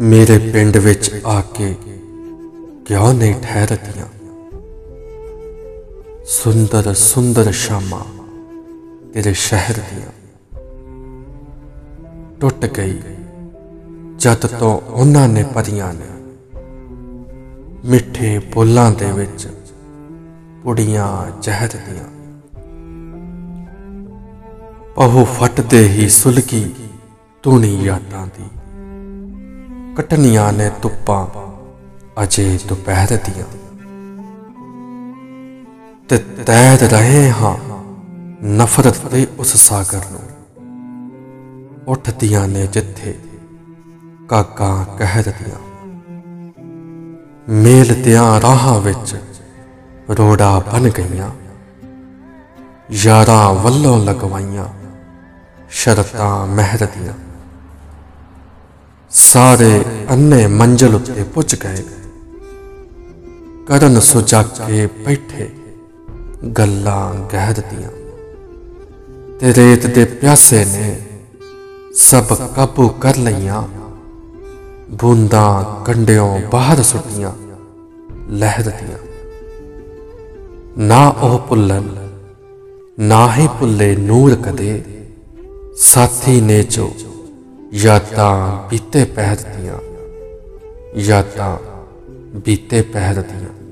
ਮੇਰੇ ਪਿੰਡ ਵਿੱਚ ਆ ਕੇ ਕਿਉਂ ਨਹੀਂ ਠਹਿਰਦੀਆਂ? ਸੁੰਦਰ ਸੁੰਦਰ ਸ਼ਾਮਾਂ ਤੇਰੇ ਸ਼ਹਿਰ ਦੀਆਂ। ਟੁੱਟ ਗਈ ਜਦ ਤੋਂ ਉਹਨਾਂ ਨੇ ਪਰੀਆਂ ਨੇ। ਮਿੱਠੇ ਬੋਲਾਂ ਦੇ ਵਿੱਚ ਪੁੜੀਆਂ ਜ਼ਹਿਰ ਦੀਆਂ ਪਹੂ ਫਟਦੇ ਹੀ ਸੁਲਗੀ ਤੂਣੀ ਯਾਦਾਂ ਦੀ। ਕਟਨੀਆਂ ਨੇ ਤੁਪਾਂ ਅਜੇ ਦੁਪਹਿਰ ਦੀਆਂ। ਤੇ ਤੈਰ ਰਹੇ ਹਾਂ ਨਫ਼ਰਤ ਦੇ ਉਸ ਸਾਗਰ ਨੂੰ। ਉੱਠਦੀਆਂ ਨੇ ਜਿੱਥੇ ਕਾਕਾ ਕਹਿਰ ਦੀਆਂ। ਮੇਲ ਤਿਆਂ ਰਾਹਾਂ ਵਿੱਚ ਰੋੜਾ ਬਨ ਗਈਆਂ। ਯਾਰਾਂ ਵੱਲੋਂ ਲਗਵਾਈਆਂ ਸ਼ਰਤਾਂ ਮਹਿਰ ਦੀਆਂ। ਸਾਰੇ ਅੰਨੇ ਮੰਜ਼ਲ ਉੱਤੇ ਪੁੱਜ ਗਏ। ਕਰਨ ਸੁਜਾ ਕੇ ਬੈਠੇ ਗੱਲਾਂ ਗਹਿਰ ਦੀਆਂ। ਤੇ ਰੇਤ ਦੇ ਪਿਆਸੇ ਨੇ ਸਭ ਕਾਬੂ ਕਰ ਲਈਆਂ। ਬੂੰਦਾਂ ਕੰਡਿਓਂ ਬਾਹਰ ਸੁੱਟੀਆਂ ਲਹਿਰ ਦੀਆਂ। ਨਾ ਉਹ ਭੁੱਲਣ, ਨਾ ਹੀ ਭੁੱਲੇ ਨੂਰ ਕਦੇ। ਸਾਥੀ ਨੇ ਜੋ ਯਾਦਾਂ ਬੀਤੇ ਪਹਿਰ ਦੀਆਂ ਯਾਦਾਂ ਬੀਤੇ ਪਹਿਰ ਦੀਆਂ।